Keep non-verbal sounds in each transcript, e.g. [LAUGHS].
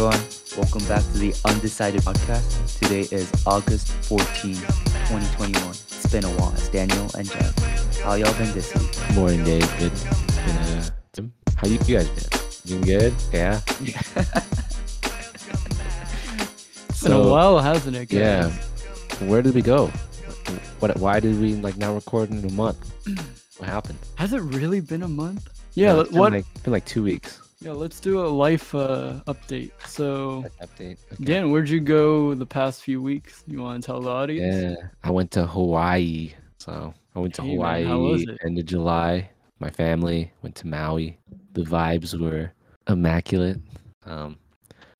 Hi everyone, welcome back to the Undecided Podcast. Today is August 14, 2021. It's been a while. It's Daniel and Jeff. How y'all been this week? Morning, David. It's been a, how you, you guys been? Doing good? Yeah. [LAUGHS] It's been a while, hasn't it? guys? Yeah. Where did we go? What? Why did we like now record in a month? What happened? Has it really been a month? Yeah. No, let- it's been what? Like, it's been like two weeks. Yeah. Let's do a life uh, update. So, Update. Okay. Dan, where'd you go the past few weeks? You want to tell the audience? Yeah. I went to Hawaii. So I went to Hey, man, Hawaii it? end of July. My family went to Maui. The vibes were immaculate. Um,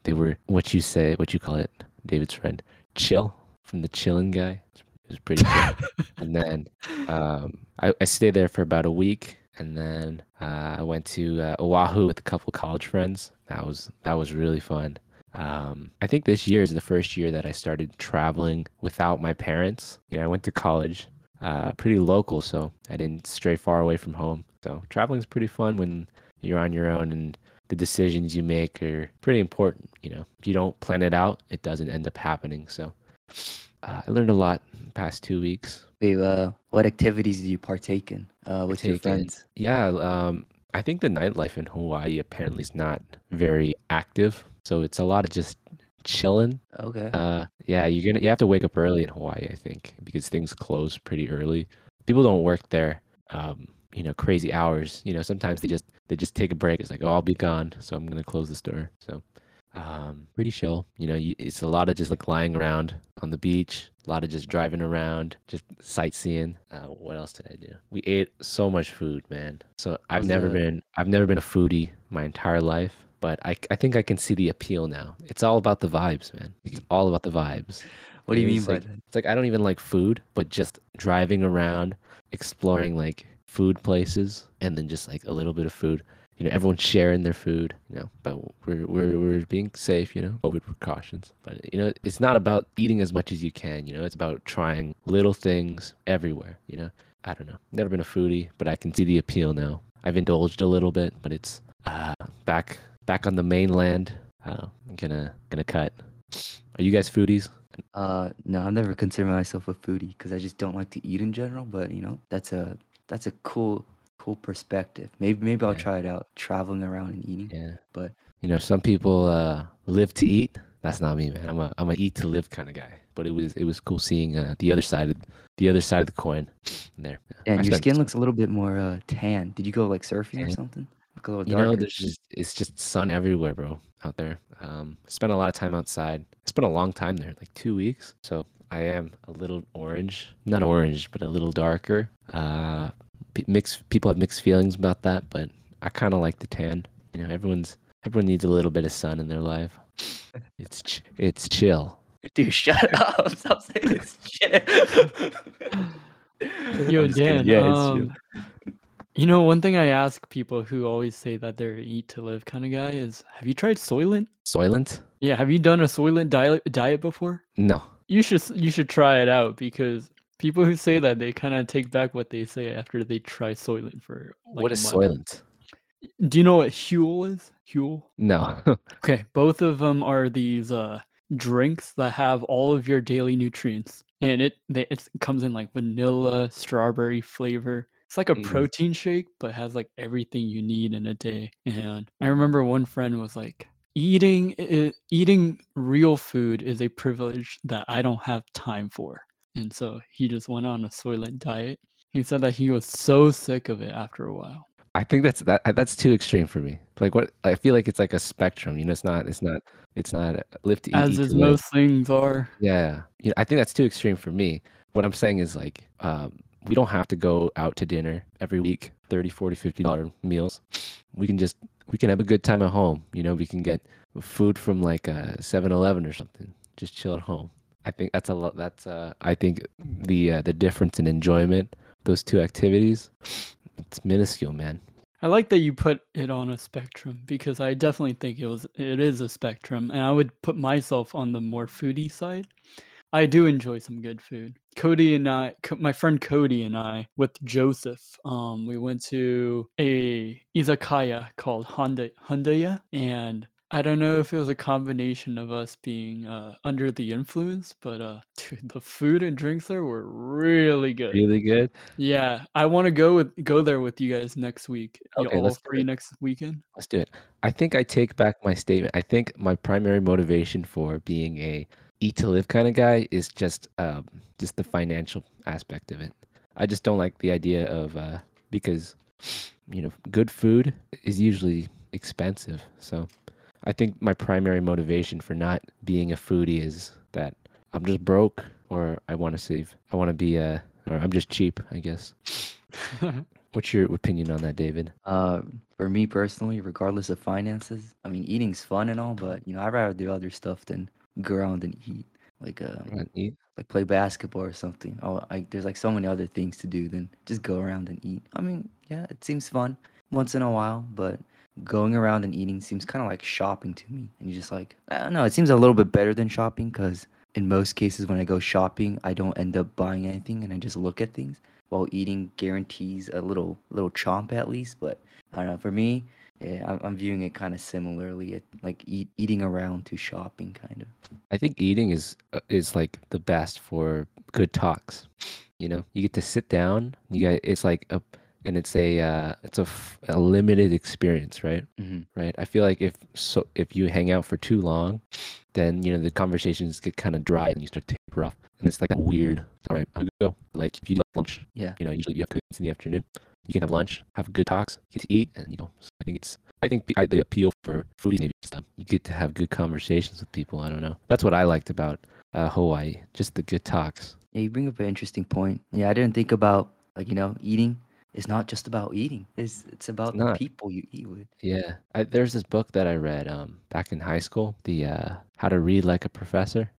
they were what you say, what you call it, David's friend, chill from the chilling guy. It was pretty chill. [LAUGHS] and then um, I, I stayed there for about a week, and then uh, I went to uh, Oahu with a couple college friends. That was that was really fun. Um, I think this year is the first year that I started traveling without my parents. You know, I went to college, uh, pretty local, so I didn't stray far away from home. So traveling is pretty fun when you're on your own and the decisions you make are pretty important. You know, if you don't plan it out, it doesn't end up happening. So uh, I learned a lot the past two weeks. Wait, uh, what activities did you partake in uh, with your Partake in- friends? Yeah, um, I think the nightlife in Hawaii apparently is not very active. So it's a lot of just chilling. Okay. Uh, yeah, you're gonna you have to wake up early in Hawaii, I think, because things close pretty early. People don't work there, um, you know, crazy hours. You know, sometimes they just they just take a break. It's like, oh, I'll be gone, so I'm gonna close the store. So, um, pretty chill. You know, you, it's a lot of just like lying around on the beach, a lot of just driving around, just sightseeing. Uh, what else did I do? We ate so much food, man. So I've never it- been I've never been a foodie my entire life. But I, I think I can see the appeal now. It's all about the vibes, man. It's all about the vibes. what do you mean by like- that? It's like I don't even like food, but just driving around, exploring like food places, and then just like a little bit of food. You know, everyone's sharing their food. You know, but we're we're we're being safe. You know, COVID precautions. But you know, it's not about eating as much as you can. You know, it's about trying little things everywhere. You know, I don't know. Never been a foodie, but I can see the appeal now. I've indulged a little bit, but it's uh, back back on the mainland. Uh, I'm gonna gonna cut. Are you guys foodies? Uh, no, I've never considered myself a foodie because I just don't like to eat in general. But you know, that's a that's a cool cool perspective. Maybe maybe I'll Yeah. try it out, traveling around and eating. Yeah. But- you know, some people uh live to eat. That's not me, man. I'm a I'm a eat to live kind of guy. But it was it was cool seeing uh, the other side of the other side of the coin there. Yeah, And I your skin looks a little bit more uh, tan. Did you go like surfing or something? Look a little darker. you know, there's just it's just sun everywhere, bro, out there. Um spent a lot of time outside. I spent a long time there, like 2 weeks. So I am a little orange. Not orange, but a little darker. Uh pe- mixed people have mixed feelings about that, but I kind of like the tan. You know, everyone's everyone needs a little bit of sun in their life. It's ch- it's chill. Dude, shut [LAUGHS] up! Stop saying [LAUGHS] this shit. Yo, I'm just kidding. Dan. Yeah, um, you know, one thing I ask people who always say that they're eat to live kind of guy is, have you tried Soylent? Soylent? Yeah, have you done a Soylent diet diet before? No. You should you should try it out because people who say that they kind of take back what they say after they try Soylent for. Like what month. Soylent? Do you know what Huel is? Huel. No. [LAUGHS] Okay, both of them are these uh drinks that have all of your daily nutrients, and it they, it comes in like vanilla, strawberry flavor. It's like a Mm. protein shake, but has like everything you need in a day. And I remember one friend was like, "Eating eating real food is a privilege that I don't have time for," and so he just went on a Soylent diet. He said that he was so sick of it after a while. I think that's that that's too extreme for me. Like what I feel like it's like a spectrum. You know, it's not it's not it's not uh, to eat. As is most things are. Yeah. You know, I think that's too extreme for me. What I'm saying is like um we don't have to go out to dinner every week 30 40 50 dollar meals we can just we can have a good time at home you know we can get food from like a 7-eleven or something just chill at home i think that's a lot that's uh i think the uh, the difference in enjoyment those two activities it's minuscule man I like that you put it on a spectrum because I definitely think it was it is a spectrum, and I would put myself on the more foodie side. I do enjoy some good food. Cody and I, my friend Cody and I, with Joseph, um, we went to a izakaya called Honda Hondaya, and I don't know if it was a combination of us being uh, under the influence, but uh, [LAUGHS] dude, the food and drinks there were really good. Really good. Yeah, I want to go with go there with you guys next week. Okay, all free next weekend? Let's do it. I think I take back my statement. I think my primary motivation for being a eat to live kind of guy is just um just the financial aspect of it. I just don't like the idea of uh because you know, good food is usually expensive. So I think my primary motivation for not being a foodie is that I'm just broke or I want to save. I want to be uh or I'm just cheap, I guess. [LAUGHS] What's your opinion on that, David? Uh, for me personally, regardless of finances, I mean, eating's fun and all, but you know, I'd rather do other stuff than go around and eat. Like, uh, Uh, eat? like play basketball or something. Oh, I, there's like so many other things to do than just go around and eat. I mean, yeah, it seems fun once in a while, but going around and eating seems kind of like shopping to me. And you're just like, I don't know, it seems a little bit better than shopping because in most cases when I go shopping, I don't end up buying anything and I just look at things. While eating guarantees a little little chomp at least, but I don't know. For me, yeah, I'm, viewing it kind of similarly, like eat, eating around to shopping, kind of. I think eating is uh, is like the best for good talks. You know, you get to sit down. You got it's like a and it's a uh, it's a, f- a limited experience, right? hmm Right. I feel like if so if you hang out for too long, then you know the conversations get kind of dry and you start to taper off, and it's like a weird. All right, I'll go. Like if you have lunch, Yeah. you know, usually you have cookies in the afternoon. You can have lunch, have good talks, get to eat, and you know, I think it's I think the, appeal for foodies maybe that you get to have good conversations with people. I don't know. That's what I liked about uh, Hawaii, just the good talks. Yeah, you bring up an interesting point. Yeah, I didn't think about like you know eating is not just about eating. It's it's about the people you eat with. Yeah, I, there's this book that I read um back in high school, the uh, How to Read Like a Professor,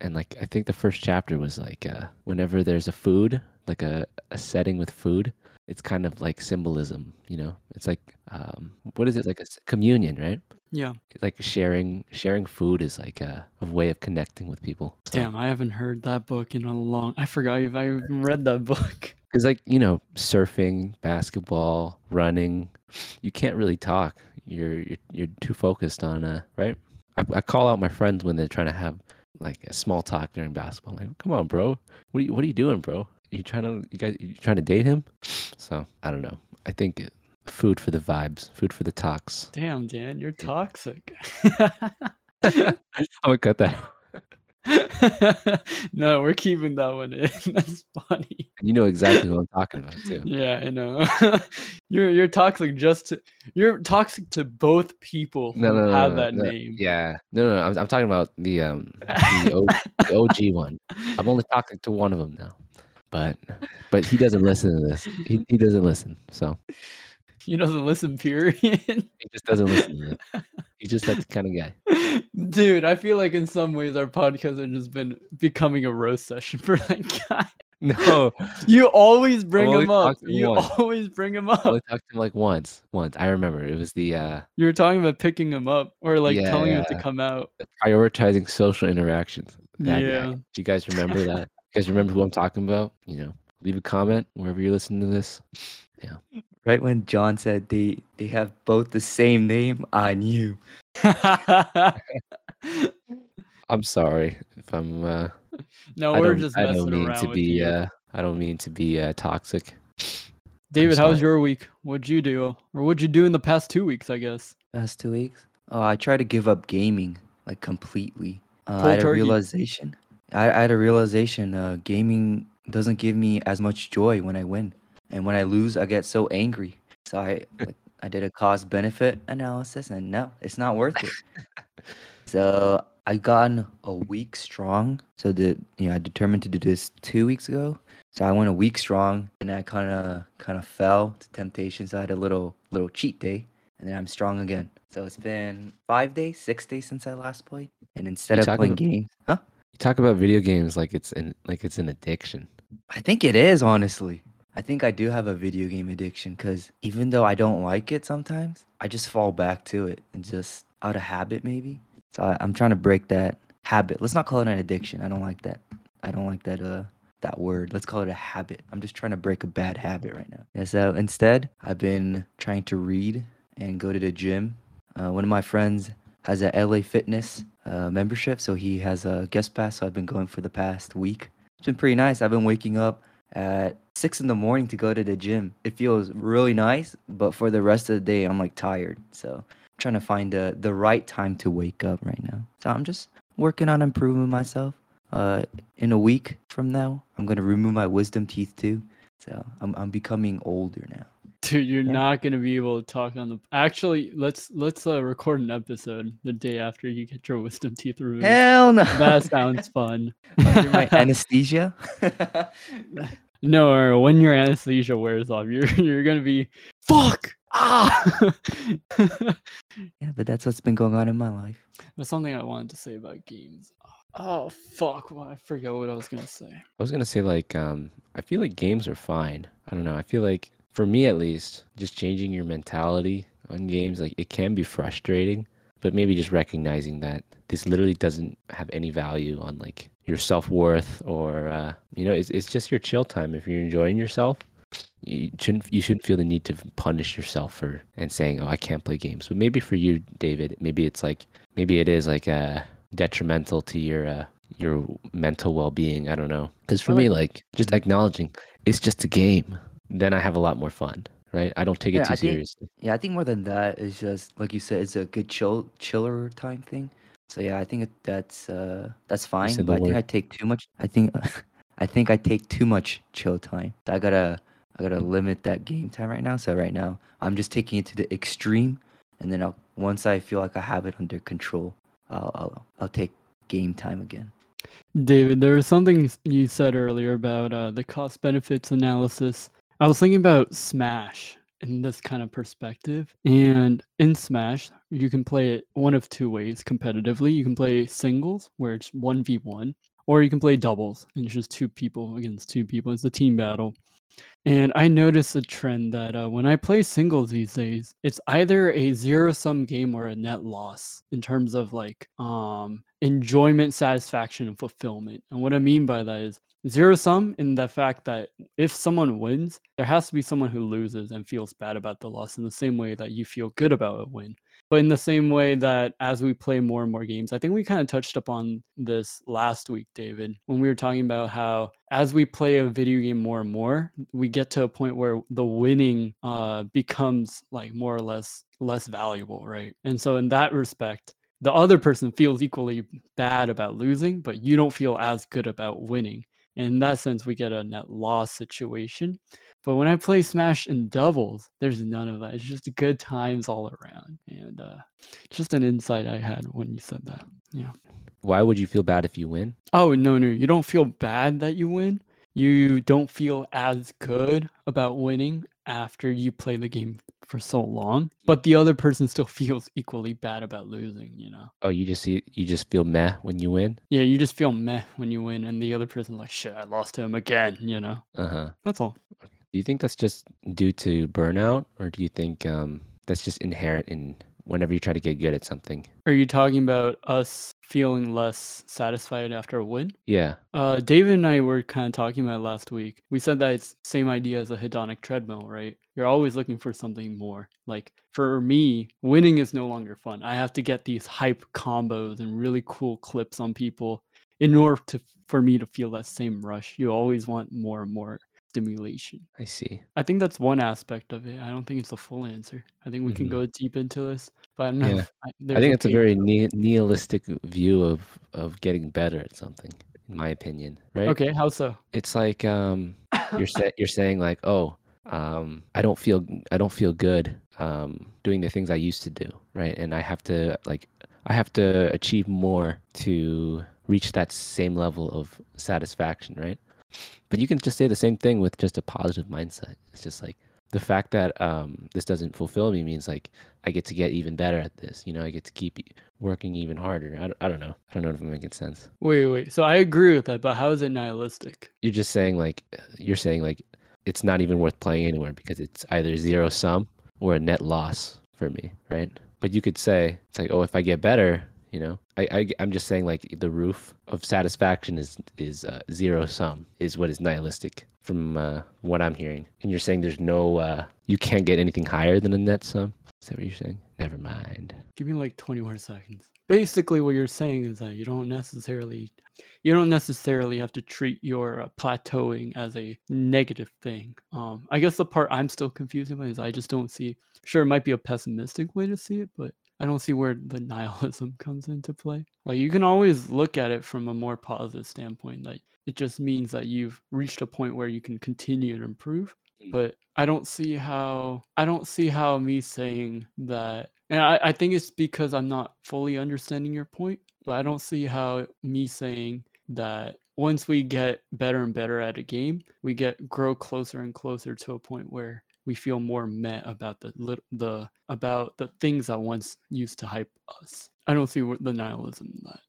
and like I think the first chapter was like uh, whenever there's a food, like a, a setting with food, it's kind of like symbolism, you know. It's like um what is it like a communion, right? Yeah. Like sharing sharing food is like a, a way of connecting with people. Damn, I haven't heard that book in a long. I forgot if I even read that book. [LAUGHS] Because like you know, surfing, basketball, running, you can't really talk. You're you're, you're too focused on uh right. I, I call out my friends when they're trying to have like a small talk during basketball. Like, come on, bro. What are you What are you doing, bro? you trying to you guys you trying to date him? So I don't know. I think it- food for the vibes, food for the talks. Damn, Dan, you're toxic. [LAUGHS] I'm gonna cut that. [LAUGHS] no, we're keeping that one in. [LAUGHS] That's funny. You know exactly what I'm talking about too. Yeah, I know. you're you're toxic just to you're toxic to both people who No, no, have no, that no. name. Yeah, no, no, no. I'm, I'm talking about the um the, o, the OG one. I'm only talking to one of them now, but but he doesn't listen to this. He he doesn't listen, so He doesn't listen, period. he just doesn't listen it. [LAUGHS] He's just that kind of guy. Dude, I feel like in some ways our podcast has just been becoming a roast session [LAUGHS] for that guy. No, [LAUGHS] You always bring him up. talked to him You once. always bring him I up. only talked to him like once. Once I remember it was the uh You were talking about picking him up or like telling him to come out. prioritizing social interactions. That guy. Yeah. Do you guys remember that? You guys remember who I'm talking about? You know, leave a comment wherever you're listening to this. Right when John said they they have both the same name, I knew. [LAUGHS] I'm sorry if I'm. Uh, [LAUGHS] no, I we're don't, just I don't mean to be. Uh, I don't mean to be uh, toxic. David, how was your week? What'd you do? Or what'd you do in the past two weeks, I guess? Past two weeks. Oh, I tried to give up gaming like completely. Uh, I had a realization. I, I had a realization. Uh, gaming doesn't give me as much joy when I win, and when I lose, I get so angry. So I [LAUGHS] like, I did a cost benefit analysis, and no, it's not worth it. [LAUGHS] so I gotten a week strong. So the you know I determined to do this two weeks ago. So I went a week strong, and I kind of kind of fell to temptation. So I had a little little cheat day, and then I'm strong again. So it's been five days, six days since I last played, and instead You of playing ab- games, huh? You talk about video games like it's an like it's an addiction. I think it is honestly. I think I do have a video game addiction because even though I don't like it sometimes, I just fall back to it and just out of habit maybe. So I, I'm trying to break that habit. Let's not call it an addiction. I don't like that. I don't like that uh that word. Let's call it a habit. I'm just trying to break a bad habit right now. Yeah, so instead, I've been trying to read and go to the gym. Uh, one of my friends has a LA Fitness uh, membership, so he has a guest pass. So I've been going for the past week. It's been pretty nice. I've been waking up at six in the morning to go to the gym. It feels really nice, but for the rest of the day, I'm like tired. So I'm trying to find the the right time to wake up right now. So I'm just working on improving myself. Uh, in a week from now, I'm gonna remove my wisdom teeth too. So I'm I'm becoming older now. Dude, you're Yeah. not gonna be able to talk on the. Actually, let's let's uh, record an episode the day after you get your wisdom teeth removed. Hell no! That sounds fun. Under my [LAUGHS] anesthesia. [LAUGHS] no, when your anesthesia wears off, you're [LAUGHS] you're gonna be fuck ah. [LAUGHS] yeah, but that's what's been going on in my life. There's something I wanted to say about games. Oh fuck! Well, I forgot what I was gonna say. I was gonna say like um I feel like games are fine. I don't know. I feel like for me at least, just changing your mentality on games like it can be frustrating, but maybe just recognizing that this literally doesn't have any value on like your self worth or uh, you know it's it's just your chill time. If you're enjoying yourself, you shouldn't you shouldn't feel the need to punish yourself for and saying oh I can't play games. But maybe for you, David, maybe it's like maybe it is like uh, detrimental to your uh, your mental well being. I don't know. Because for me, like- just acknowledging it's just a game, then I have a lot more fun, right? I don't take it Yeah, too think- seriously. Yeah, I think more than that is just like you said, it's a good chill chiller time thing. So yeah, I think that's uh that's fine. But I think. I take too much. I think [LAUGHS] I think I take too much chill time. I gotta I gotta limit that game time right now. So right now I'm just taking it to the extreme, and then I'll once I feel like I have it under control, I'll I'll, I'll take game time again. David, there was something you said earlier about uh, the cost benefits analysis. I was thinking about Smash in this kind of perspective. And in Smash, you can play it one of two ways competitively. You can play singles, where it's 1v1, or you can play doubles, and it's just two people against two people. It's a team battle. And I noticed a trend that uh, when I play singles these days, it's either a zero sum game or a net loss in terms of like um, enjoyment, satisfaction, and fulfillment. And what I mean by that is zero sum in the fact that if someone wins, there has to be someone who loses and feels bad about the loss in the same way that you feel good about a win. But in the same way that as we play more and more games, I think we kind of touched upon this last week, David, when we were talking about how as we play a video game more and more, we get to a point where the winning uh, becomes like more or less less valuable, right? And so in that respect, the other person feels equally bad about losing, but you don't feel as good about winning. In that sense, we get a net loss situation. But when I play Smash in doubles, there's none of that. It's just good times all around. And uh, just an insight I had when you said that. Yeah. Why would you feel bad if you win? Oh, no, no. You don't feel bad that you win. You don't feel as good about winning after you play the game for so long. But the other person still [LAUGHS] feels equally bad about losing, you know? Oh, you just see, you just feel meh when you win. Yeah, you just feel meh when you win, and the other person's like, shit, I lost him again, you know? Uh huh. That's all. Do you think that's just due to burnout, or do you think um, that's just inherent in whenever you try to get good at something? Are you talking about us feeling less satisfied after a win? Yeah. Uh, David and I were kind of talking about it last week. We said that it's same idea as a hedonic treadmill, right? You're always looking for something more. Like for me, winning is no longer fun. I have to get these hype combos and really cool clips on people in order to for me to feel that same rush. You always want more and more stimulation. I see. I think that's one aspect of it. I don't think it's the full answer. I think we can Mhm. go deep into this, but I don't know. Yeah. I, I think it's a very ni- nihilistic view of of getting better at something, in my opinion. Right? okay. How so? It's like um, you're [LAUGHS] sa- you're saying like, oh, um, I don't feel I don't feel good um, doing the things I used to do, right? And I have to like I have to achieve more to reach that same level of satisfaction, right? But you can just say the same thing with just a positive mindset. It's just like the fact that um, this doesn't fulfill me means like I get to get even better at this. You know, I get to keep working even harder. I don't, I don't know. I don't know if I'm making sense. Wait, wait. So I agree with that, but how is it nihilistic? You're just saying like you're saying like it's not even worth playing anywhere because it's either zero sum or a net loss for me, right? But you could say it's like, oh, if I get better, you know, I, I I'm just saying like the roof of satisfaction is is uh, zero sum is what is nihilistic from uh, what I'm hearing, and you're saying there's no uh, you can't get anything higher than a net sum. Is that what you're saying? Never mind. Give me like 20 more seconds. Basically, what you're saying is that you don't necessarily you don't necessarily have to treat your uh, plateauing as a negative thing. Um, I guess the part I'm still confused about is I just don't see. Sure, it might be a pessimistic way to see it, but I don't see where the nihilism [LAUGHS] comes into play. Like you can always look at it from a more positive standpoint. Like it just means that you've reached a point where you can continue to improve. Mm. But I don't see how I don't see how me saying that and I, I think it's because I'm not fully understanding your point, but I don't see how me saying that once we get better and better at a game, we get grow closer and closer to a point where we feel more met about the the about the things that once used to hype us. I don't see the nihilism in that.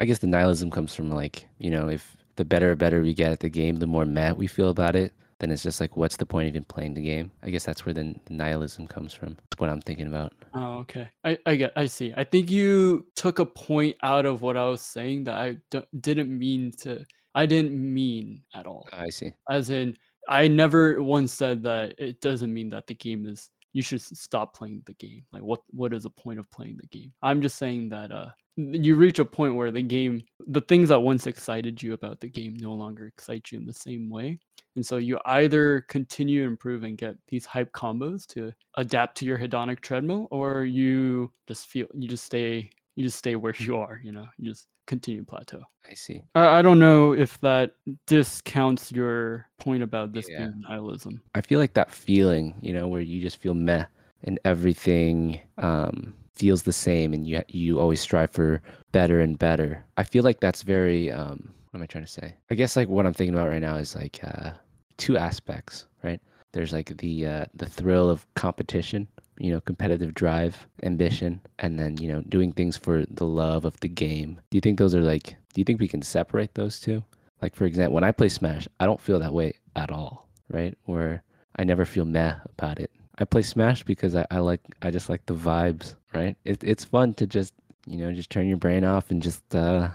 I guess the nihilism comes from like, you know, if the better better we get at the game, the more mad we feel about it, then it's just like, what's the point of even playing the game? I guess that's where the, the nihilism comes from. That's what I'm thinking about. Oh, okay. I, I get. I see. I think you took a point out of what I was saying that I d- didn't mean to. I didn't mean at all. I see. As in, I never once said that it doesn't mean that the game is. You should stop playing the game. Like, what? What is the point of playing the game? I'm just saying that. Uh, you reach a point where the game, the things that once excited you about the game, no longer excite you in the same way. And so you either continue to improve and get these hype combos to adapt to your hedonic treadmill, or you just feel you just stay you just stay where [LAUGHS] you are. You know, you just continue plateau. I see. I, I don't know if that discounts your point about this Yeah. being nihilism. I feel like that feeling, you know, where you just feel meh and everything um, feels the same and you you always strive for better and better. I feel like that's very um, what am I trying to say? I guess like what I'm thinking about right now is like uh, two aspects, right? There's like the uh, the thrill of competition, you know, competitive drive, ambition, and then you know doing things for the love of the game. Do you think those are like? Do you think we can separate those two? Like for example, when I play Smash, I don't feel that way at all, right? Where I never feel meh about it. I play Smash because I, I like I just like the vibes, right? It, it's fun to just you know just turn your brain off and just uh,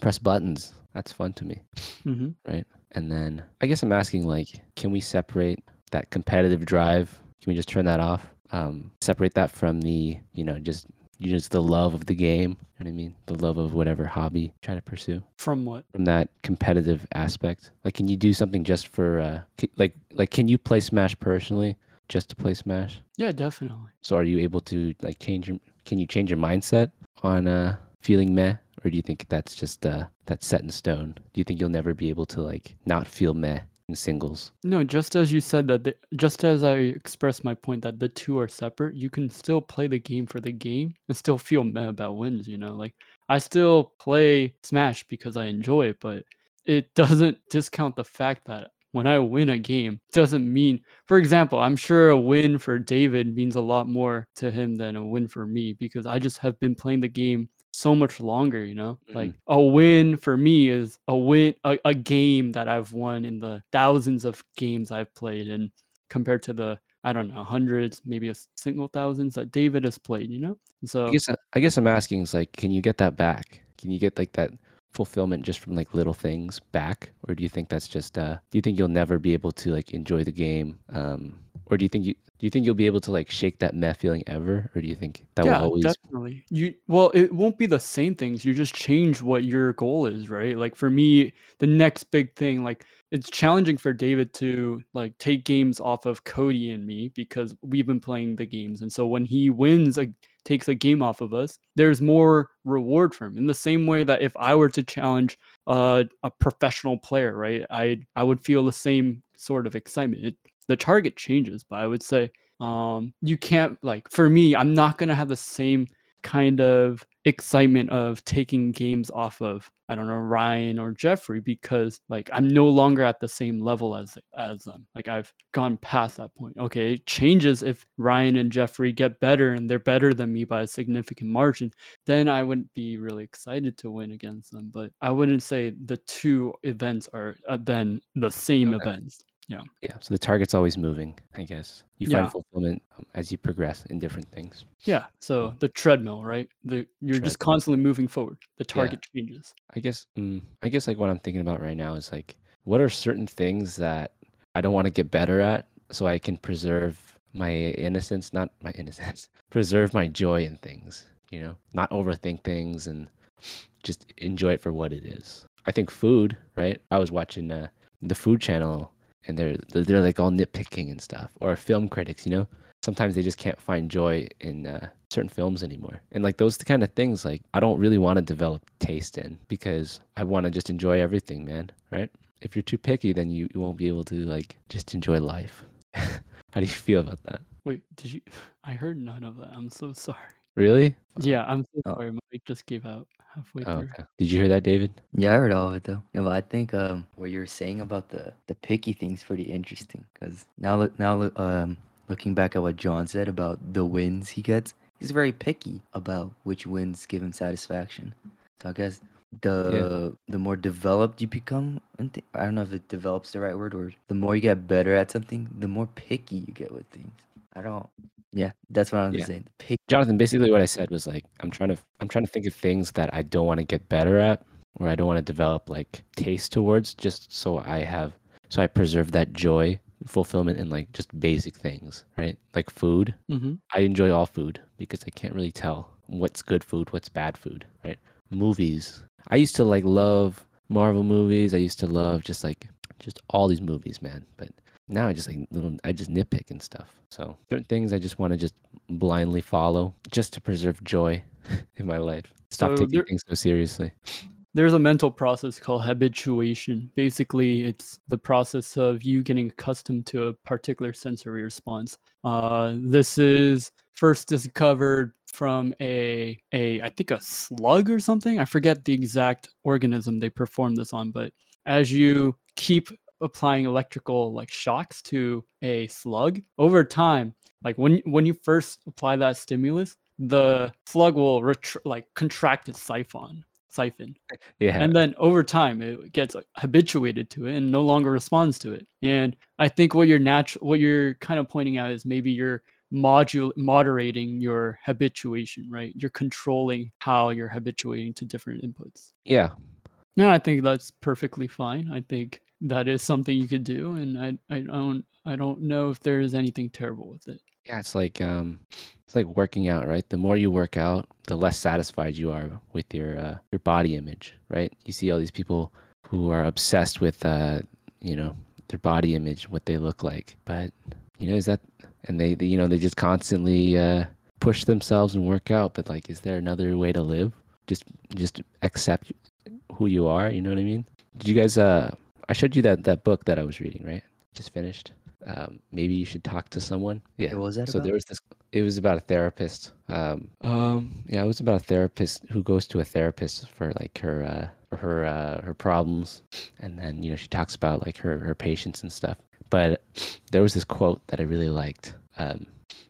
press buttons. That's fun to me. hmm right? And then I guess I'm asking like, can we separate that competitive drive? Can we just turn that off? Um, separate that from the you know just you just the love of the game. You know what I mean? The love of whatever hobby you try to pursue From what? from that competitive aspect? Like, can you do something just for uh, like like can you play Smash personally just to play Smash? Yeah, definitely. So are you able to like change your? Can you change your mindset on uh feeling meh, or do you think that's just uh that's set in stone? Do you think you'll never be able to like not feel meh in singles? No, just as you said that, the, just as I expressed my point that the two are separate, you can still play the game for the game and still feel meh about wins. You know, like I still play Smash because I enjoy it, but it doesn't discount the fact that when I win a game, doesn't mean, for example, I'm sure a win for David means a lot more to him than a win for me because I just have been playing the game so much longer, you know? Like a win for me is a win a, a game that I've won in the thousands of games I've played and compared to the I don't know, hundreds, maybe a single thousands that David has played, you know? And so I guess uh, I guess I'm asking is like, can you get that back? Can you get like that fulfillment just from like little things back, or do you think that's just uh, do you think you'll never be able to like enjoy the game, um, or do you think you do you think you'll be able to like shake that meh feeling ever, or do you think that yeah, will always? definitely. You well, it won't be the same things. You just change what your goal is, right? Like for me, the next big thing, like it's challenging for David to like take games off of Cody and me because we've been playing the games, and so when he wins a takes a game off of us, there's more reward for him. In the same way that if I were to challenge uh, a professional player, right, I I would feel the same sort of excitement. It, the target changes, but I would say um you can't like for me i'm not going to have the same kind of excitement of taking games off of i don't know ryan or jeffrey because like i'm no longer at the same level as as them. Like i've gone past that point. Okay it changes if ryan and jeffrey get better and they're better than me by a significant margin then i wouldn't be really excited to win against them but i wouldn't say the two events are uh, then the same Okay. events Yeah, Yeah. so the target's always moving. I guess you Yeah. find fulfillment um, as you progress in different things. Yeah, so the treadmill, right? The you're just constantly moving forward. The target changes. I guess mm, I guess like what I'm thinking about right now is like what are certain things that I don't want to get better at so I can preserve my innocence, not my [LAUGHS] innocence, preserve my joy in things, you know, not overthink things and just enjoy it for what it is. I think food, right? I was watching uh, the food channel and they're they're like all nitpicking and stuff or film critics, you know. Sometimes they just can't find joy in uh, certain films anymore. And like those kind of things like I don't really want to develop taste in because I want to just enjoy everything, man, right? If you're too picky, then you, you won't be able to like just enjoy life. [LAUGHS] How do you feel about that? Wait, did you? I heard none of that. I'm so sorry. Really? Yeah, I'm so Oh. sorry. mike just gave out halfway Oh, through. okay. Did you hear that, David? Yeah, I heard all of it though. Yeah, but I think um what you were saying about the the picky thing's pretty interesting because now look now look, um looking back at what John said about the wins he gets, he's very picky about which wins give him satisfaction. So I guess the the more developed you become, and thi- I don't know if it develops the right word or the more you get better at something, the more picky you get with things. I don't. Yeah, that's what I'm Yeah. saying. Pick. Jonathan, basically what I said was like I'm trying to I'm trying to think of things that I don't want to get better at or I don't want to develop like taste towards just so I have so I preserve that joy, fulfillment in like just basic things, right? Like food. Mm-hmm. I enjoy all food because I can't really tell what's good food, what's bad food, right? Movies. I used to like love Marvel movies. I used to love just like just all these movies, man. But now I just like little I just nitpick and stuff. So certain things I just want to just blindly follow just to preserve joy [LAUGHS] in my life. Stop So taking there- things so seriously. There's a mental process called habituation. Basically, it's the process of you getting accustomed to a particular sensory response. Uh, this is first discovered from a a I think a slug or something. I forget the exact organism they performed this on, but as you keep applying electrical like shocks to a slug over time, like when when you first apply that stimulus, the slug will retr- like contract its siphon siphon. Yeah. and then over time it gets like, habituated to it and no longer responds to it. And i think what you're natural what you're kind of pointing out is maybe you're module moderating your habituation right? You're controlling how you're habituating to different inputs. Yeah. no i think that's perfectly fine. I think that is something you could do and i i don't i don't know if there is anything terrible with it Yeah, it's like um, it's like working out, right? The more you work out, the less satisfied you are with your uh, your body image, right? You see all these people who are obsessed with uh, you know, their body image, what they look like, but you know, is that and they, they you know they just constantly uh, push themselves and work out, but like, is there another way to live? Just just accept who you are. You know what I mean? Did you guys? Uh, I showed you that that book that I was reading, right? Just finished. Um, maybe you should talk to someone. Yeah. What was that So about? there was this. It was about a therapist. Um, um, yeah, it was about a therapist who goes to a therapist for like her, uh, for her, uh, her problems, and then you know she talks about like her her patients and stuff. But there was this quote that I really liked. Um,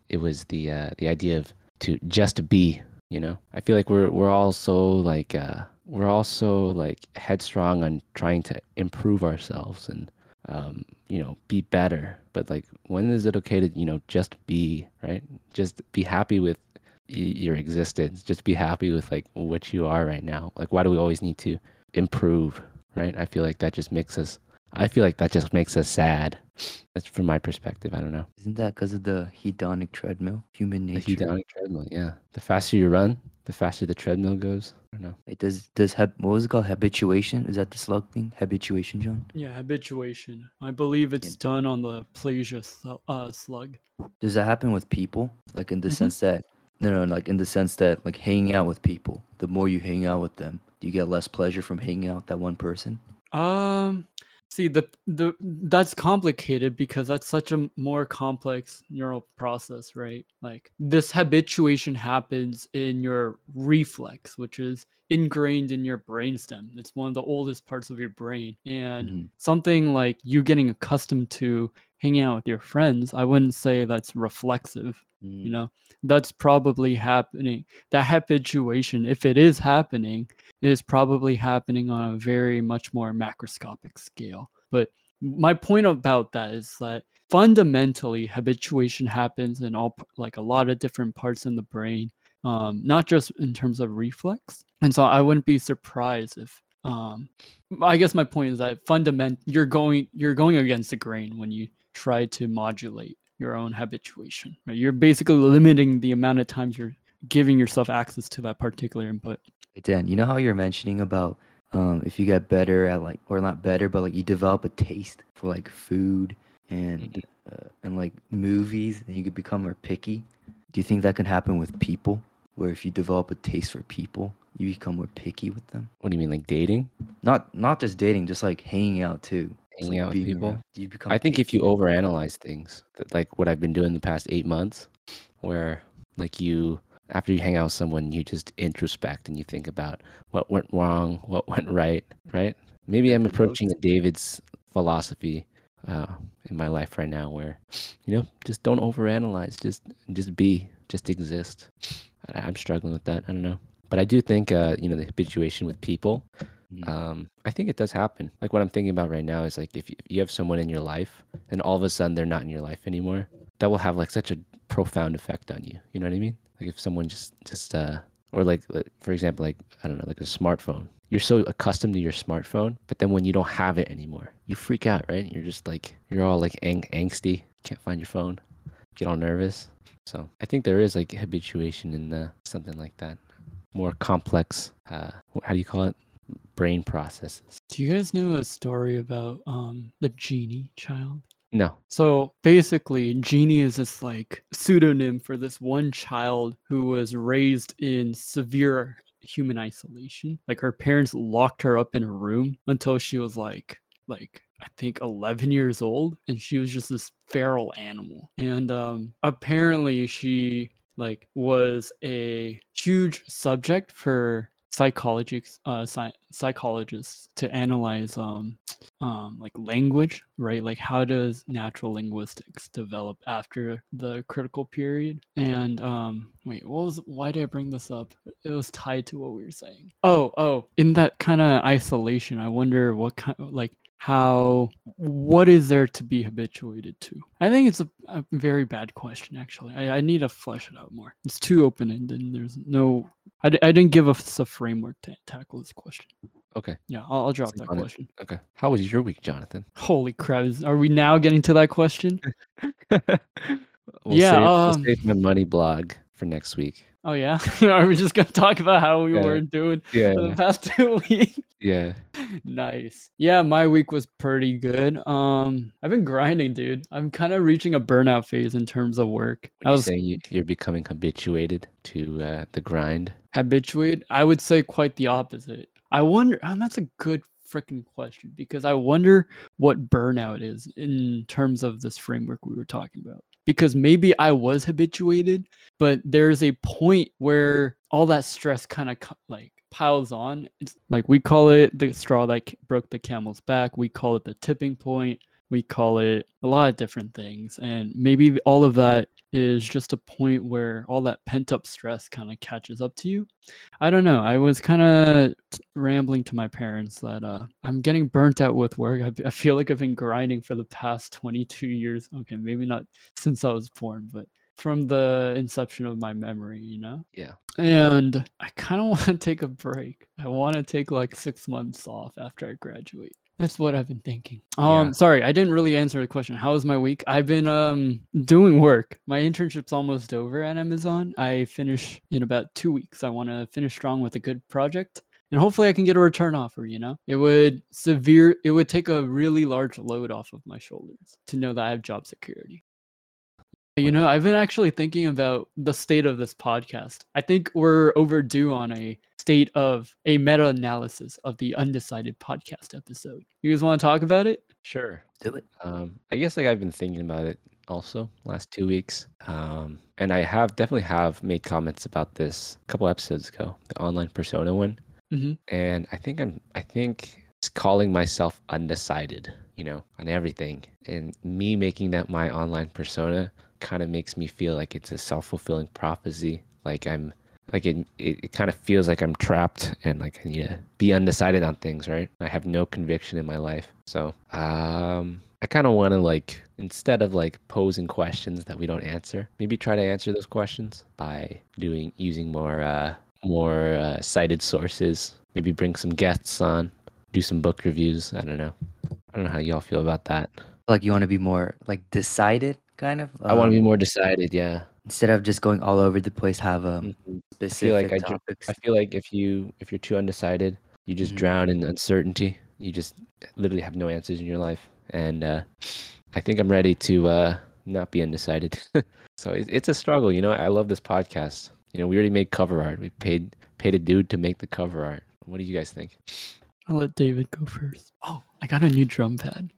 it was the uh, the idea of to just be. You know, I feel like we're we're all so like uh, we're also like headstrong on trying to improve ourselves and um, you know, be better. But like, when is it okay to, you know, just be, right? Just be happy with your existence. Just be happy with like what you are right now. Like, why do we always need to improve, right? I feel like that just makes us, I feel like that just makes us sad. That's from my perspective. I don't know. Isn't that because of the hedonic treadmill? Human The nature. hedonic treadmill, yeah. The faster you run, the faster the treadmill goes. I don't know. Wait, does does hab- what was it called? Habituation? Is that the slug thing? Habituation, John? yeah habituation i believe it's done on the Aplysia slu- uh, slug Does that happen with people? Like in the Mhm. sense that no, no, like in the sense that like hanging out with people. The more you hang out with them, do you get less pleasure from hanging out with that one person? Um, see the the that's complicated because that's such a more complex neural process, right? Like this habituation happens in your reflex, which is ingrained in your brainstem. It's one of the oldest parts of your brain, and Mhm. something like you getting accustomed to hanging out with your friends, I wouldn't say that's reflexive you Mm, know? That's probably happening that habituation if it is happening it is probably happening on a very much more macroscopic scale. But my point about that is that fundamentally habituation happens in all like a lot of different parts in the brain um, not just in terms of reflex. And so i wouldn't be surprised if um, i guess my point is that fundament you're going you're going against the grain when you try to modulate your own habituation. Right? You're basically limiting the amount of times you're giving yourself access to that particular input. Hey, Dan, you know how you're mentioning about um, if you get better at like, or not better, but like you develop a taste for like food and uh, and like movies, and you could become more picky. Do you think that can happen with people? Where if you develop a taste for people, you become more picky with them. What do you mean, like dating? Not not just dating, just like hanging out too. Hanging like, out with people? around. You become. I think if you overanalyze things, th- like what I've been doing the past eight months, where like you, after you hang out with someone, you just introspect and you think about what went wrong, what [LAUGHS] went right, right? Maybe I'm approaching David's philosophy uh, in my life right now, where you know, just don't overanalyze, just just be, just exist. I- I'm struggling with that. I don't know, but I do think uh, you know the habituation with people. Um, I think it does happen. Like what I'm thinking about right now is like if you, have someone in your life and all of a sudden they're not in your life anymore, that will have like such a profound effect on you. You know what I mean? Like if someone just just uh or like like, for example like I don't know like a smartphone. You're so accustomed to your smartphone, but then when you don't have it anymore, you freak out, right? You're just like you're all like ang- angsty, can't find your phone, get all nervous. So I think there is like habituation in uh, something like that, more complex. Uh, how do you call it? Brain processes. Do you guys know a story about um the genie child? No. So basically, Genie is this like pseudonym for this one child who was raised in severe human isolation. Like her parents locked her up in a room until she was like like I think 11 years old and she was just this feral animal. And um apparently she like was a huge subject for psychology uh psy- psychologists to analyze um um like language right? Like how does natural linguistics develop after the critical period? And um wait what was why did i bring this up? It was tied to what we were saying. Oh oh in that kind of isolation i wonder what kind like how what is there to be habituated to? I think it's a, a very bad question actually. I, I need to flesh it out more. It's too open-ended and there's no I, d- I didn't give us a framework to tackle this question Okay. yeah i'll, I'll drop Sleep that on it. question Okay. How was your week, Jonathan? holy crap is- are we now getting to that question [LAUGHS] we'll Yeah, Save, we'll um, save my money blog for next week. Oh yeah? Are [LAUGHS] we just gonna talk about how we Yeah. were doing Yeah. for the past [LAUGHS] two weeks. Yeah. nice. Yeah my week was pretty good. Um i've been grinding dude. I'm kind of reaching a burnout phase in terms of work. When i was saying? You, you're becoming habituated to uh, the grind. habituated i would say quite the opposite. I wonder and that's a good freaking question because i wonder what burnout is in terms of this framework we were talking about because maybe i was habituated but there's a point where all that stress kind of like piles on. It's like we call it the straw that broke the camel's back. We call it the tipping point. We call it a lot of different things and maybe all of that is just a point where all that pent up stress kind of catches up to you. I don't know i was kind of rambling to my parents that uh, i'm getting burnt out with work. I, I feel like i've been grinding for the past 22 years. Okay maybe not since i was born but from the inception of my memory you know? Yeah. and i kind of [LAUGHS] want to take a break. I want to take like six months off after i graduate that's what I've been thinking. Um, Yeah. sorry, I didn't really answer the question. How was my week? I've been um doing work. My internship's almost over at Amazon. I finish in about two weeks. I want to finish strong with a good project, and hopefully, I can get a return offer. You know, it would severe. It would take a really large load off of my shoulders to know that I have job security. You know, I've been actually thinking about the state of this podcast. I think we're overdue on a state of a meta analysis of the undecided podcast episode. You guys want to talk about it? Sure. Do it. Um, I guess like I've been thinking about it also last two weeks. Um, and I have definitely have made comments about this a couple episodes ago, the online persona one. Mhm. And I think I'm I think it's calling myself undecided, you know, on everything. And me making that my online persona kind of makes me feel like it's a self-fulfilling prophecy. Like I'm like it, it, it kind of feels like I'm trapped and like I need to be undecided on things, right? I have no conviction in my life. So um I kind of want to like instead of like posing questions that we don't answer, maybe try to answer those questions by doing using more uh more uh, cited sources. Maybe bring some guests on, do some book reviews. I don't know. I don't know how y'all feel about that. Like you want to be more like decided kind of. I want to be um, more decided. Yeah. instead of just going all over the place. Have a Mhm. I specific feel like I, topics. I feel like if you if you're too undecided, you just Mhm. drown in uncertainty. You just literally have no answers in your life. And uh, I think I'm ready to uh, not be undecided. [LAUGHS] so it, it's a struggle, you know. I love this podcast. You know, we already made cover art. We paid paid a dude to make the cover art. What do you guys think? I'll let David go first. Oh, I got a new drum pad.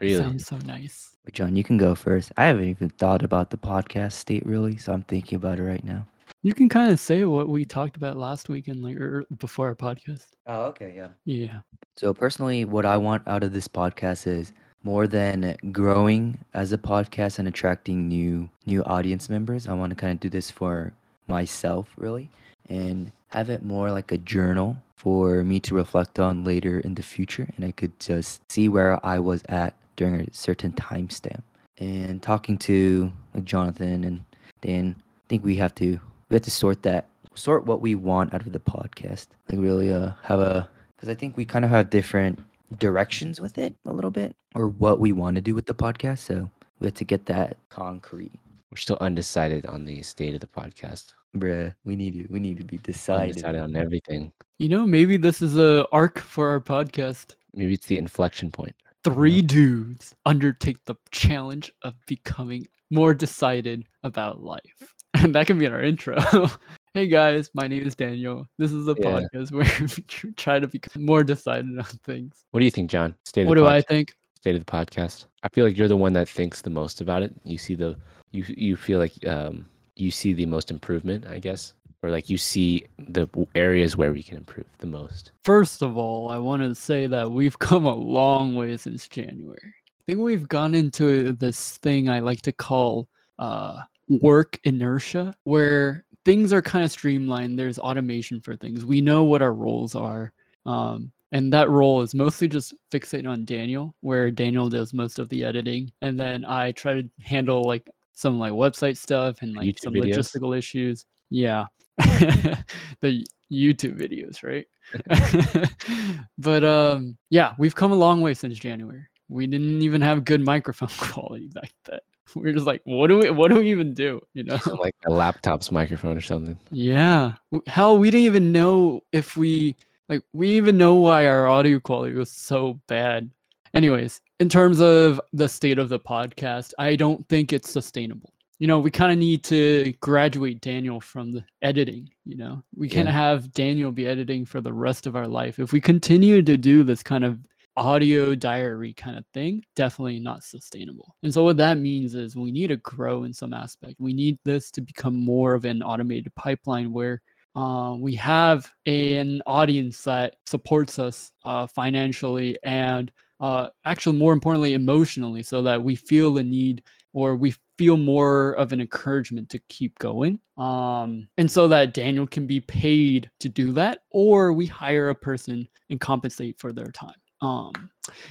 Really? Sounds so nice. But John, you can go first. I haven't even thought about the podcast state really, so I'm thinking about it right now. You can kind of say what we talked about last week and like or before our podcast. Oh, okay, yeah. Yeah. So personally, what I want out of this podcast is more than growing as a podcast and attracting new new audience members. I want to kind of do this for myself really and have it more like a journal for me to reflect on later in the future and I could just see where I was at during a certain timestamp. And talking to like Jonathan and Dan, I think we have to we have to sort that sort what we want out of the podcast. Like really uh have a because I think we kind of have different directions with it a little bit, or what we want to do with the podcast. So we have to get that concrete. We're still undecided on the state of the podcast. Bruh, we need to we need to be decided. Undecided on everything. You know, maybe this is a arc for our podcast. Maybe it's the inflection point. Three dudes undertake the challenge of becoming more decided about life. [LAUGHS] And that can be in our intro. [LAUGHS] hey guys, my name is Daniel. This is a Yeah. podcast where [LAUGHS] we tr- try to become more decided on things. What do you think, John? State of What do podcast. I think? state of the podcast. I feel like you're the one that thinks the most about it. You see the you you feel like um you see the most improvement, I guess, or like you see the areas where we can improve the most. First of all, I want to say that we've [LAUGHS] come a long way since January. I think we've gone into this thing I like to call uh, work inertia, where things are kind of streamlined. There's automation for things. We know what our roles are. Um, and that role is mostly just fixated on Daniel, where Daniel does most of the editing. And then I try to handle like some like website stuff and like YouTube some videos? logistical issues. Yeah. [LAUGHS] [LAUGHS] the YouTube videos, right? [LAUGHS] but um yeah, we've come a long way since January. We didn't even have good microphone quality back then. We are just like, what do we what do we even do? You know? like a laptop's microphone or something. Yeah. Hell, we didn't even know if we like we even know why our audio quality was so bad. Anyways, in terms of the state of the podcast, I don't think it's sustainable. You know, we kind of need to graduate Daniel from the editing, you know. We can't Yeah. have Daniel be editing for the rest of our life. If we continue to do this kind of audio diary kind of thing, definitely not sustainable. And so what that means is we need to grow in some aspect. We need this to become more of an automated pipeline where uh, we have an audience that supports us uh, financially and uh, actually more importantly emotionally so that we feel the need or we feel more of an encouragement to keep going um, and so that daniel can be paid to do that or we hire a person and compensate for their time. Um,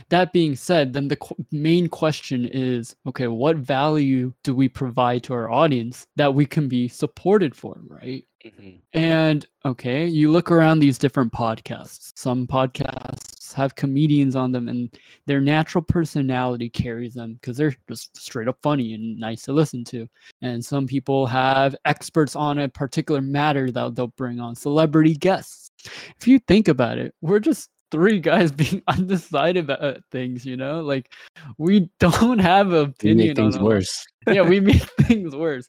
that being said then the qu- main question is okay what value do we provide to our audience that we can be supported for right? And okay, you look around these different podcasts. Some podcasts have comedians on them, and their natural personality carries them because they're just straight up funny and nice to listen to. And some people have experts on a particular matter that they'll bring on celebrity guests. If you think about it, we're just three guys [LAUGHS] being undecided about things, you know? Like we [LAUGHS] don't have an opinion make things on a lot- worse. [LAUGHS] yeah, we make things worse.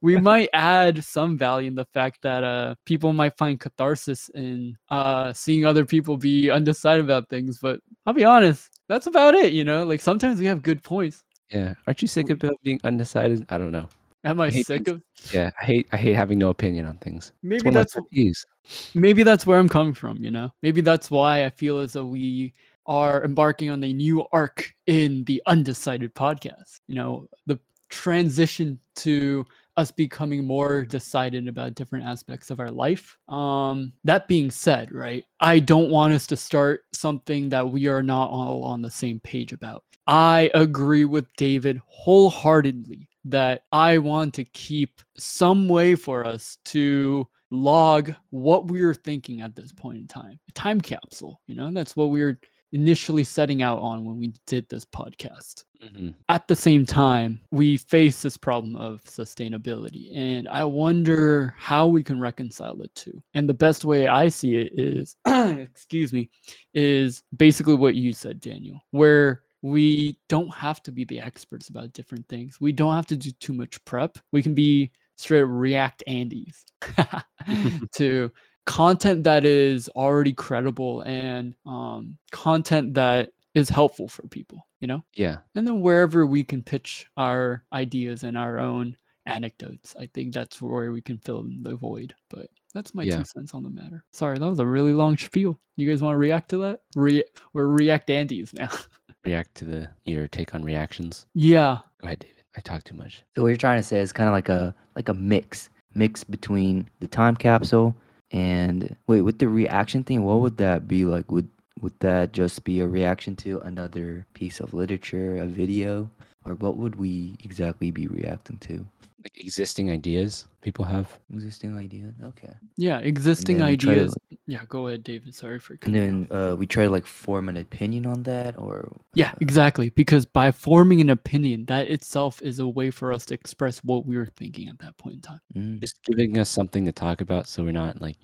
We might add some value in the fact that uh people might find catharsis in uh seeing other people be undecided about things, but I'll be honest, that's about it, you know? Like sometimes we have good points. Yeah. Aren't you sick of being undecided? I don't know. Am I hate sick things. of Yeah, I hate I hate having no opinion on things. Maybe one of my that's maybe that's where I'm coming from, you know? Maybe that's why I feel as though we are embarking on a new arc in the undecided podcast. You know, the transition to us becoming more decided about different aspects of our life. Um, that being said, right, I don't want us to start something that we are not all on the same page about. I agree with David wholeheartedly that I want to keep some way for us to log what we were thinking at this point in time. A time capsule, you know, that's what we're initially setting out on when we did this podcast. Mhm. At the same time, we face this problem of sustainability, and I wonder how we can reconcile the two. And the best way I see it is, [CLEARS THROAT] excuse me, is basically what you said, Daniel, where we don't have to be the experts about different things. We don't have to do too much prep. We can be straight React Andes [LAUGHS] [LAUGHS] to content that is already credible and um, content that is helpful for people, you know? Yeah. And then wherever we can pitch our ideas and our own anecdotes, I think that's where we can fill in the void. But that's my Yeah. two cents on the matter. Sorry, that was a really long spiel. You guys want to react to that? Re- we're React Andes now. [LAUGHS] React to the your take on reactions. yeah. Go ahead, David. I talk too much. So what you're trying to say is kind of like a like a mix, mix between the time capsule and wait, with the reaction thing, what would that be like? Would would that just be a reaction to another piece of literature, a video, or what would we exactly be reacting to? Like existing ideas people have. Existing idea, okay. Yeah. Existing then we try to, ideas. Yeah. Go ahead, David. Sorry for And cutting you then uh, we try to like form an opinion on that, or Yeah, exactly. Because by forming an opinion, that itself is a way for us to express what we were thinking at that point in time. Mm, Just giving us something to talk about so we're not like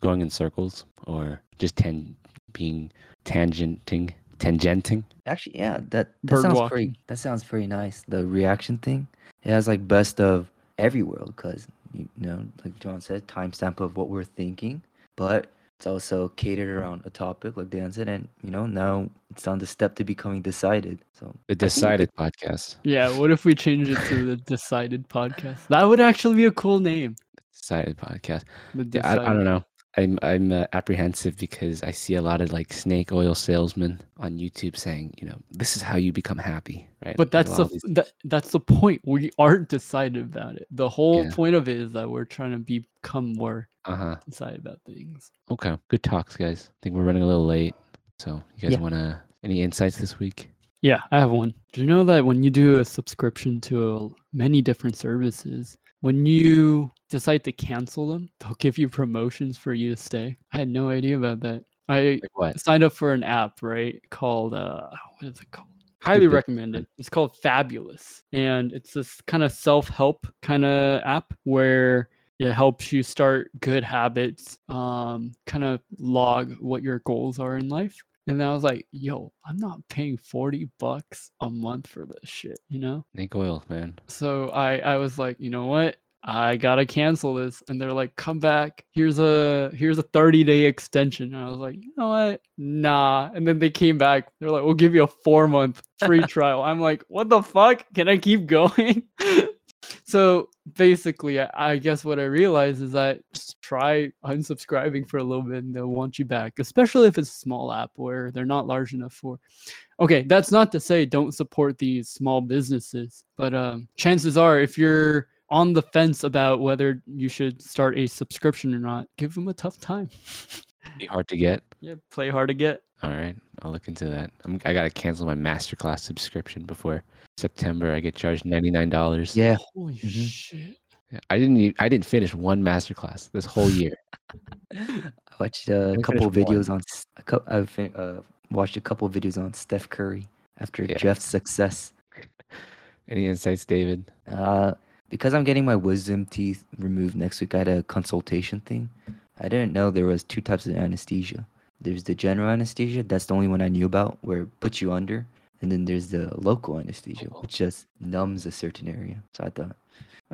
going in circles or just ten being tangenting tangenting. Actually, yeah, that that Bird sounds walking. pretty. That sounds pretty nice. The reaction thing, it has like best of every world, cause you know, like John said, timestamp of what we're thinking, but it's also catered around a topic, like Dan said, and you know, now it's on the step to becoming decided. So The I think decided podcast. Yeah, what if we change it to the Decided Podcast? That would actually be a cool name. Decided podcast. The Yeah, I, I don't know. I'm I'm uh, apprehensive because I see a lot of like snake oil salesmen on YouTube saying, you know, this is how you become happy, right? But that's the these- that, that's the point. We aren't decided about it. The whole Yeah. point of it is that we're trying to become more uh-huh. decided about things. Okay, good talks, guys. I think we're running a little late, so you guys Yeah. want to any insights this week? Yeah, I have one. Do you know that when you do a subscription to a, many different services, when you decide to cancel them, they'll give you promotions for you to stay? I had no idea about that. I Like signed up for an app, right? Called uh what is it called? Highly recommended. it. It's called Fabulous. And it's this kind of self-help kind of app where it helps you start good habits, um, kind of log what your goals are in life. And then I was like, yo, I'm not paying 40 bucks a month for this shit, you know? Snake oil, man. So I I was like, you know what? I gotta cancel this. And they're like, come back. Here's a here's a 30 day extension. And I was like, you know what? Nah. And then they came back. They're like, we'll give you a four month free [LAUGHS] trial. I'm like, what the fuck? Can I keep going? [LAUGHS] so basically, I, I guess what I realized is that just try unsubscribing for a little bit and they'll want you back, especially if it's a small app where they're not large enough for okay that's not to say don't support these small businesses but um, chances are if you're on the fence about whether you should start a subscription or not give them a tough time Be hard to get. yeah play hard to get All right, I'll look into that. I'm, I gotta cancel my masterclass subscription before September. I get charged ninety nine dollars. yeah, holy Mhm. shit I didn't. I didn't finish one masterclass this whole year. [LAUGHS] [LAUGHS] I watched a Only couple finished one. videos on. s- A cou- I've fin- uh, watched a couple videos on Steph Curry after Yeah. Jeff's success. [LAUGHS] Any insights, David? Uh, because I'm getting my wisdom teeth removed next week, I had a consultation thing. I didn't know there was two types of anesthesia. There's the general anesthesia, that's the only one I knew about, where it puts you under, and then there's the local anesthesia, which just numbs a certain area. So I thought,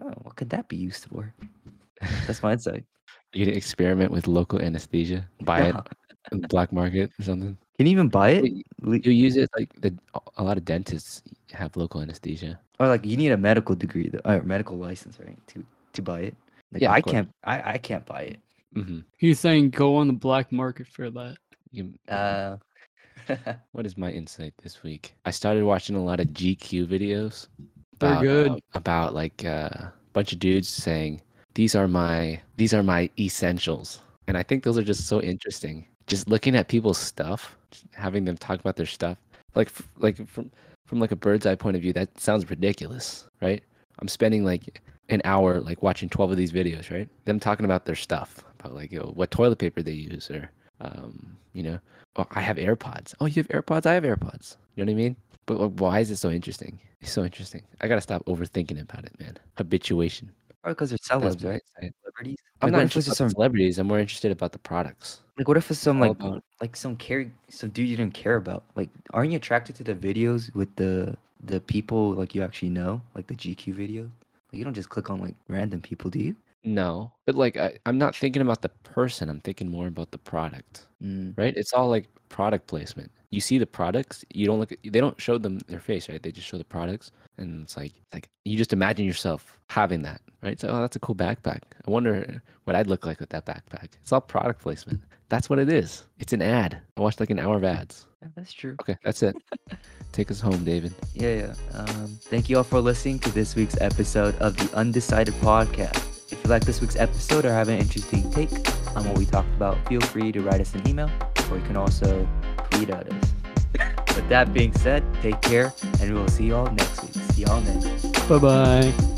oh, what could that be used for? [LAUGHS] That's my insight. [LAUGHS] You experiment with local anesthesia. Buy it [LAUGHS] in the black market or something. Can you even buy it? You- use it like the a lot of dentists have local anesthesia. Or like you need a medical degree, though, or medical license, right, to to buy it. Like Yeah, I can't, I I can't buy it. hmm he's saying go on the black market for that You, Uh, [LAUGHS] what is my insight this week? I started watching a lot of GQ videos. They're good. uh, about like a bunch of dudes saying these are my these are my essentials, and I think those are just so interesting. Just looking at people's stuff, having them talk about their stuff, like like from from like a bird's eye point of view, that sounds ridiculous, right? I'm spending like an hour like watching 12 of these videos, right? Them talking about their stuff, about like you know, what toilet paper they use or Um, you know, oh, I have AirPods. Oh, you have AirPods? I have AirPods. You know what I mean? But like, why is it so interesting? It's so interesting. I gotta stop overthinking about it, man. Habituation. Because they're celebs, right? Celebrities. I'm Like, not what if it's interested in some celebrities. I'm more interested about the products. Like what if it's some like like some care some dude you didn't care about? Like, aren't you attracted to the videos with the the people like you actually know, like the GQ video? Like, you don't just click on like random people, do you? no, but like I, I'm not thinking about the person. I'm thinking more about the product. Mm. right? It's all like product placement. You see the products, you don't look at, they don't show them their face, right? They just show the products and it's like like you just imagine yourself having that, right? So oh, that's a cool backpack. I wonder what I'd look like with that backpack. It's all product placement. That's what it is. It's an ad. I watched like an hour of ads. Yeah, that's true. Okay, that's it. [LAUGHS] Take us home, David. Yeah, yeah. Um, thank you all for listening to this week's episode of the Undecided Podcast. If you like this week's episode or have an interesting take on what we talked about, feel free to write us an email or you can also tweet at us. With that being said, take care and we will see you all next week. See y'all then. Bye bye.